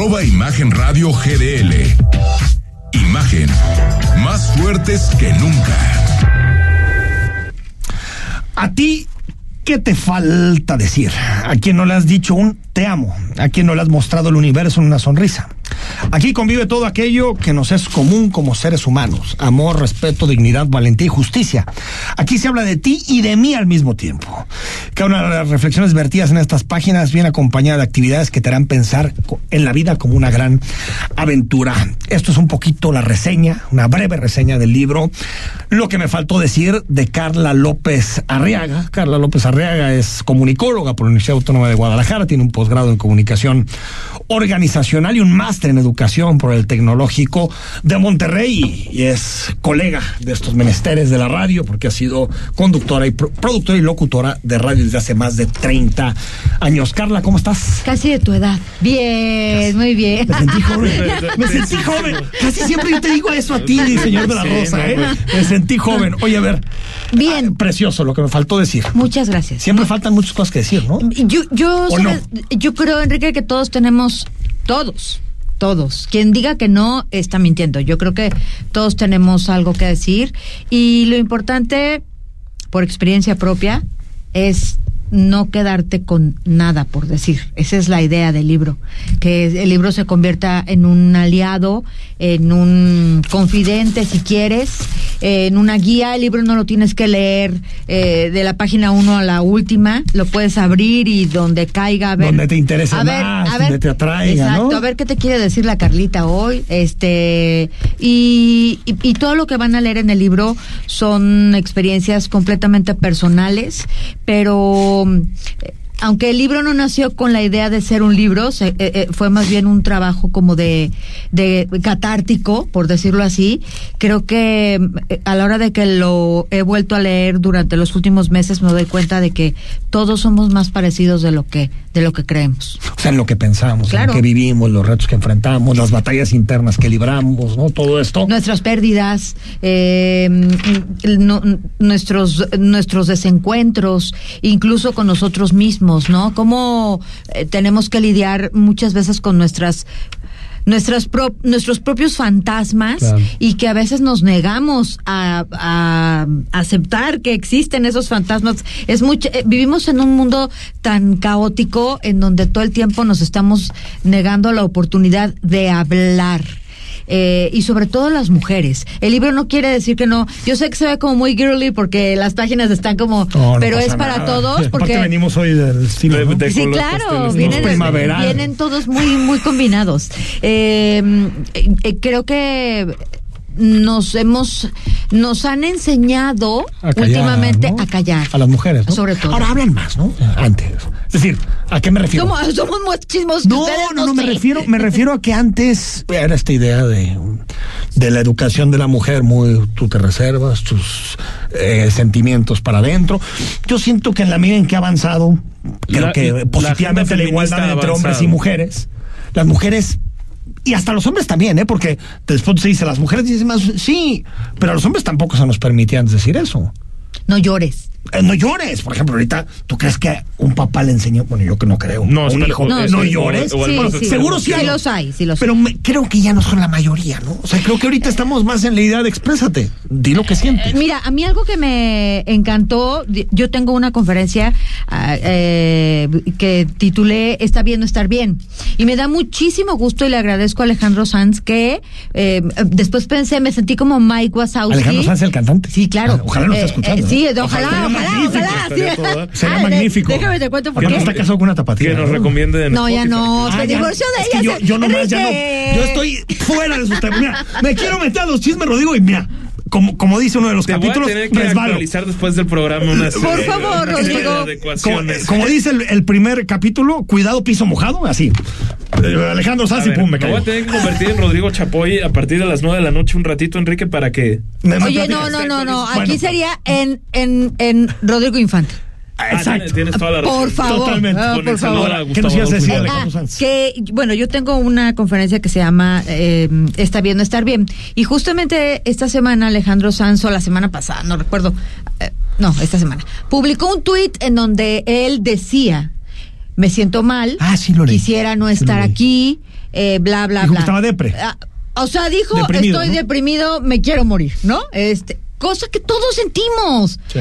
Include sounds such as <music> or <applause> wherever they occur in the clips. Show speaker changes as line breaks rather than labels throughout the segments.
Imagen Radio GDL. Imagen. Más fuertes que nunca.
A ti, ¿qué te falta decir? A quien no le has dicho un te amo, a quien no le has mostrado el universo en una sonrisa. Aquí convive todo aquello que nos es común como seres humanos. Amor, respeto, dignidad, valentía y justicia. Aquí se habla de ti y de mí al mismo tiempo. Cada una de las reflexiones vertidas en estas páginas viene acompañada de actividades que te harán pensar en la vida como una gran aventura. Esto es un poquito la reseña, una breve reseña del libro. Lo que me faltó decir de Carla López Arriaga. Carla López Arriaga es comunicóloga por la Universidad Autónoma de Guadalajara, tiene un posgrado en comunicación organizacional y un máster en educación por el Tecnológico de Monterrey y es colega de estos menesteres de la radio porque ha sido conductora y pro productora y locutora de radio desde hace más de 30 años. Carla, ¿cómo estás?
Casi de tu edad. Bien, muy bien. <laughs>
Me sentí joven. Me sentí joven. Casi siempre yo te digo eso a ti, señor de la Rosa, ¿eh? Me sentí joven. Oye, a ver.
Bien.
Ah, precioso lo que me faltó decir.
Muchas gracias.
Siempre faltan muchas cosas que decir, ¿no?
Yo, yo, yo creo, Enrique, que todos tenemos, todos, todos. Quien diga que no está mintiendo. Yo creo que todos tenemos algo que decir y lo importante, por experiencia propia, es no quedarte con nada por decir. Esa es la idea del libro, que el libro se convierta en un aliado, en un confidente si quieres, en una guía. El libro no lo tienes que leer eh, de la página 1 a la última, lo puedes abrir y donde caiga a ver.
Donde te interese
a ver,
más,
a ver,
donde te atraiga,
Exacto,
¿no?
a ver qué te quiere decir la Carlita hoy. Este, y, y, y todo lo que van a leer en el libro son experiencias completamente personales, pero eh, aunque el libro no nació con la idea de ser un libro, se, eh, eh, fue más bien un trabajo como de, de catártico, por decirlo así. Creo que eh, a la hora de que lo he vuelto a leer durante los últimos meses me doy cuenta de que todos somos más parecidos de lo que de lo que creemos.
O sea, en lo que pensamos,
Claro.
en lo que vivimos, los retos que enfrentamos, las batallas internas que libramos, ¿no? Todo esto.
nuestras pérdidas, eh, no- nuestros nuestros desencuentros, incluso con nosotros mismos, ¿no? Cómo eh, tenemos que lidiar muchas veces con nuestras nuestras pro- nuestros propios fantasmas
Claro.
y que a veces nos negamos a, a aceptar que existen esos fantasmas. Es mucho, eh, vivimos en un mundo tan caótico en donde todo el tiempo nos estamos negando la oportunidad de hablar. Eh, y sobre todo las mujeres. El libro no quiere decir que no. Yo sé que se ve como muy girly porque las páginas están como,
No, no
pero es para
nada.
todos
Aparte
porque
venimos hoy del estilo.
De-
¿no?
de-
Sí, claro, vienen, vienen todos muy, muy combinados. Eh, eh, creo que nos hemos, nos han enseñado
A callar,
últimamente
¿no?
a callar.
A las mujeres, ¿no?
Sobre todo.
Ahora hablan más, ¿no? Antes. Es decir, ¿a qué me refiero?
Somos, <laughs> somos más chismos que
No,
ustedes,
no, no, me refiero, me refiero a que antes era esta idea de, de la educación de la mujer, muy tú te reservas tus eh, sentimientos para adentro. Yo siento que en la medida en que ha avanzado, creo
La-
que positivamente la, igualdad entre hombres y mujeres, las mujeres y hasta los hombres también, ¿eh? Porque después se dice, las mujeres dicen más, sí, pero a los hombres tampoco se nos permitía antes decir eso.
No llores.
Eh, no llores, por ejemplo, ahorita, ¿tú crees que un papá le enseñó? Bueno, yo que no creo.
No,
un hijo,
no,
no,
sí,
llores.
o- o al
Sí,
menos
sí.
seguro sí
Sí
hay.
los hay, sí los
Pero me- creo que ya no son la mayoría, ¿no? O sea, creo que ahorita estamos más en la idea de exprésate, di lo que sientes.
Mira, a mí algo que me encantó, yo tengo una conferencia ah, eh, que titulé Está bien no estar bien. Y me da muchísimo gusto y le agradezco a Alejandro Sanz que eh, después pensé, me sentí como Mike Wazowski.
Alejandro Sanz, el cantante.
Sí, claro.
Ah, Ojalá nos esté
Eh,
escuchando.
eh, sí, ojalá,
Sería
ojalá,
magnífico,
ojalá. sí.
toda-
Sería
Ah, de-
magnífico.
Déjame te cuento por
Porque
qué.
no está casado con una tapatía.
Que nos
¿no?
recomienden.
No, ya no. Se divorció de
Es que
ella.
yo, yo nomás ya no. Yo estoy fuera de su tema. Mira, me quiero meter a los chismes, Rodrigo, y mira, como, como dice uno de los
Te voy a
capítulos,
tener que
resbalo.
actualizar después del programa una <laughs> serie,
Por favor,
una serie
Rodrigo.
de
Como, dice el, el primer capítulo, cuidado piso mojado, así. Eh, Alejandro Sanz y pum, me
me voy a tener que convertir en Rodrigo Chapoy a partir de las 9 de la noche un ratito, Enrique, para que...
Oye, no, no, no, no.
Bueno.
Aquí sería en, en, en Rodrigo Infante.
Ah,
Exacto.
tienes, tienes toda la razón.
Por favor.
Totalmente.
Ah,
Con
por favor.
a
¿Qué nos ibas a decir,
Ah,
Alejandro Sanz?
que bueno, yo tengo una conferencia que se llama eh, Está bien no estar bien. Y justamente esta semana Alejandro Sanz, o la semana pasada, no recuerdo, eh, no, esta semana, publicó un tuit en donde él decía, me siento mal,
Ah, sí lo leí.
quisiera no estar aquí, eh, bla, bla,
Dijo que
bla.
estaba depre.
Ah, o sea, dijo,
Deprimido,
estoy
¿no?
deprimido, me quiero morir, ¿no? Este, cosa que todos sentimos.
Sí.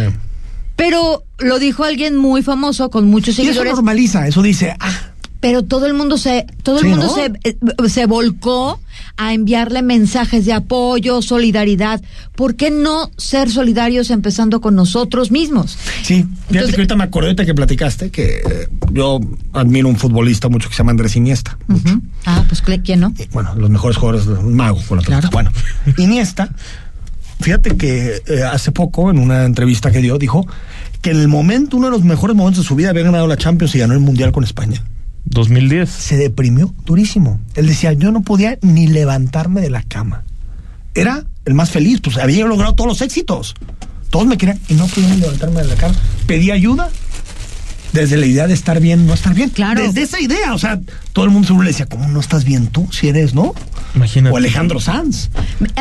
Pero lo dijo alguien muy famoso con muchos
Y eso
seguidores.
normaliza, eso dice, ah,
pero todo el mundo se todo el mundo
¿no?
se, eh, se volcó a enviarle mensajes de apoyo, solidaridad. ¿Por qué no ser solidarios empezando con nosotros mismos?
Sí, fíjate
Entonces-
que ahorita me acordé ahorita que platicaste que eh, yo admiro un futbolista mucho que se llama Andrés Iniesta. mucho.
Ah, pues ¿quién ¿quién no?
Y, bueno, los mejores jugadores, un mago con la pelota. Bueno, Iniesta, fíjate que eh, hace poco en una entrevista que dio dijo que en el momento, uno de los mejores momentos de su vida había ganado la Champions y ganó el Mundial con España.
2010.
Se deprimió durísimo. Él decía, yo no podía ni levantarme de la cama. Era el más feliz, pues había logrado todos los éxitos. Todos me querían y no podía ni levantarme de la cama. Pedí ayuda desde la idea de estar bien, no estar bien.
Claro.
Desde esa idea, o sea, todo el mundo seguro le decía, ¿cómo no estás bien tú si eres, no?
Imagínate.
O Alejandro Sanz.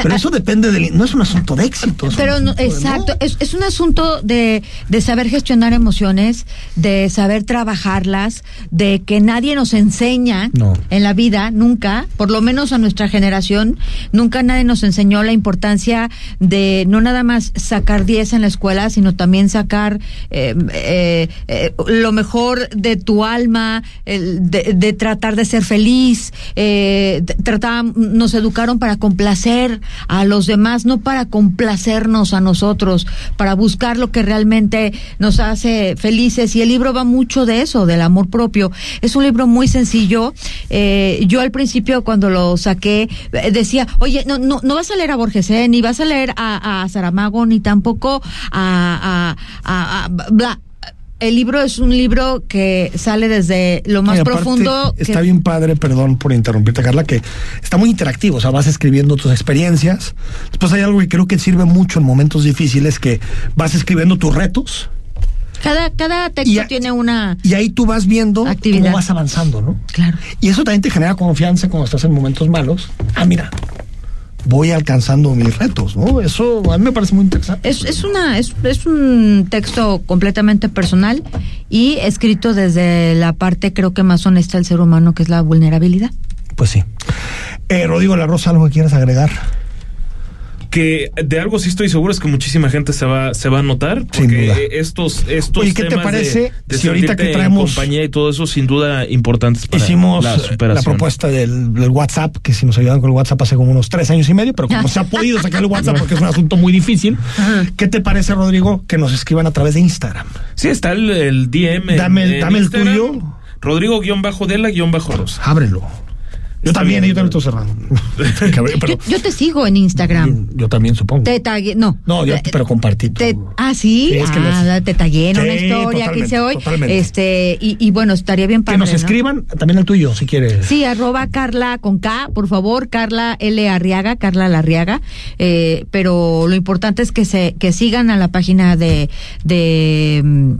Pero eso depende del... No es un asunto de éxito.
Pero no,
de-
exacto,
¿no?
es, es un asunto de, de saber gestionar emociones, de saber trabajarlas, de que nadie nos enseña
No.
en la vida, nunca, por lo menos a nuestra generación, nunca nadie nos enseñó la importancia de no nada más sacar 10 en la escuela, sino también sacar eh, eh, eh, lo mejor de tu alma, el de, de tratar de ser feliz, eh, tratar- nos educaron para complacer a los demás, no para complacernos a nosotros, para buscar lo que realmente nos hace felices. Y el libro va mucho de eso, del amor propio. Es un libro muy sencillo. Eh, yo al principio cuando lo saqué eh, decía, oye, no, no, no vas a leer a Borges, ni vas a leer a, a Saramago, ni tampoco a, a, a- a bla. El libro es un libro que sale desde lo más
aparte,
profundo. que-
Está bien padre, perdón por interrumpirte, Carla, que está muy interactivo. O sea, vas escribiendo tus experiencias. Después hay algo que creo que sirve mucho en momentos difíciles, que vas escribiendo tus retos.
Cada, cada texto
a-
tiene una...
Y ahí tú vas viendo
Actividad.
cómo vas avanzando, ¿no?
Claro.
Y eso también te genera confianza cuando estás en momentos malos. Ah, mira, voy alcanzando mis retos, ¿no? Eso a mí me parece muy interesante.
Es, es, una, es, es un texto completamente personal y escrito desde la parte creo que más honesta del ser humano, que es la vulnerabilidad.
Pues sí. Eh, Rodrigo La Rosa, ¿algo que quieras agregar?
Que de algo sí estoy seguro es que muchísima gente se va, se va a notar.
Sin
Porque
duda.
estos, estos
Oye, ¿qué te
temas
parece
de,
si ahorita que traemos-
compañía y todo eso, sin duda importantes para
Hicimos
la superación.
la propuesta del, del WhatsApp, que si nos ayudan con el WhatsApp hace como unos tres años y medio, pero como se ha <laughs> podido sacar el WhatsApp porque es un asunto muy difícil, ¿qué te parece, Rodrigo, que nos escriban a través de Instagram?
Sí, está el, el DM. en-
Dame el-
en
dame el
Instagram,
tuyo.
Rodrigo-Dela-Rosa.
Ábrelo. Yo también, <laughs> yo también estoy. Que pero
yo, yo te sigo en Instagram.
yo también supongo.
Te tagué, no.
No, yo, pero compartí.
te- ah, sí,
Sí, es que
ah,
los-
te tagué en una historia que hice hoy.
totalmente.
Este, y, y bueno, estaría bien
que
padre.
nos
¿no?
escriban también el tuyo, si quieres.
Sí, arroba Carla con K, por favor, Carla L Arriaga, Carla Larriaga. Eh, pero lo importante es que se, que sigan a la página de, de mm,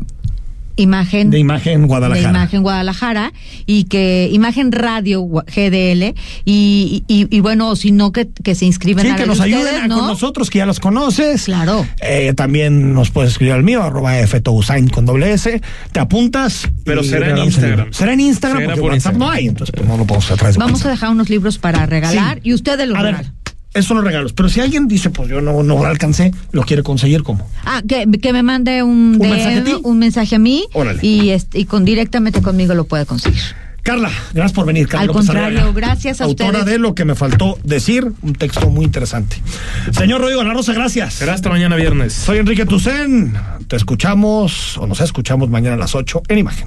imagen
De imagen Guadalajara.
de Imagen Guadalajara y que Imagen Radio GDL y, y, y bueno, si no que, que se inscriben
Sí,
a la
que nos ayuden
ustedes,
a-
¿no?
con nosotros, que ya los conoces.
Claro.
Eh, también nos puedes escribir al mío, arroba ftousain con doble S. Te apuntas.
Pero será en Instagram.
Será en Instagram,
Será
porque
por
WhatsApp
Instagram.
no hay, entonces pues, no lo podemos hacer a través de
Vamos a dejar unos libros para regalar
Sí.
y ustedes los regalan.
Esos son los regalos. Pero si alguien dice, pues yo no, no lo alcancé, lo quiere conseguir, ¿cómo?
Ah, que, que me mande un,
¿Un
DM,
mensaje a ti?
un mensaje a mí
Órale.
y, este, y con directamente conmigo lo puede conseguir.
Carla, gracias por venir. Carla
Al
López
contrario, gracias a
Autora
ustedes.
de Lo que me faltó decir, un texto muy interesante. Señor Rodrigo La Rosa, gracias.
Será hasta mañana viernes.
Soy Enrique Tucen. Te escuchamos o nos escuchamos mañana a las 8 en imagen.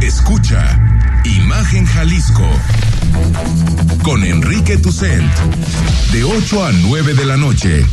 Escucha Imagen Jalisco con Enrique Tucent. De 8 a 9 de la noche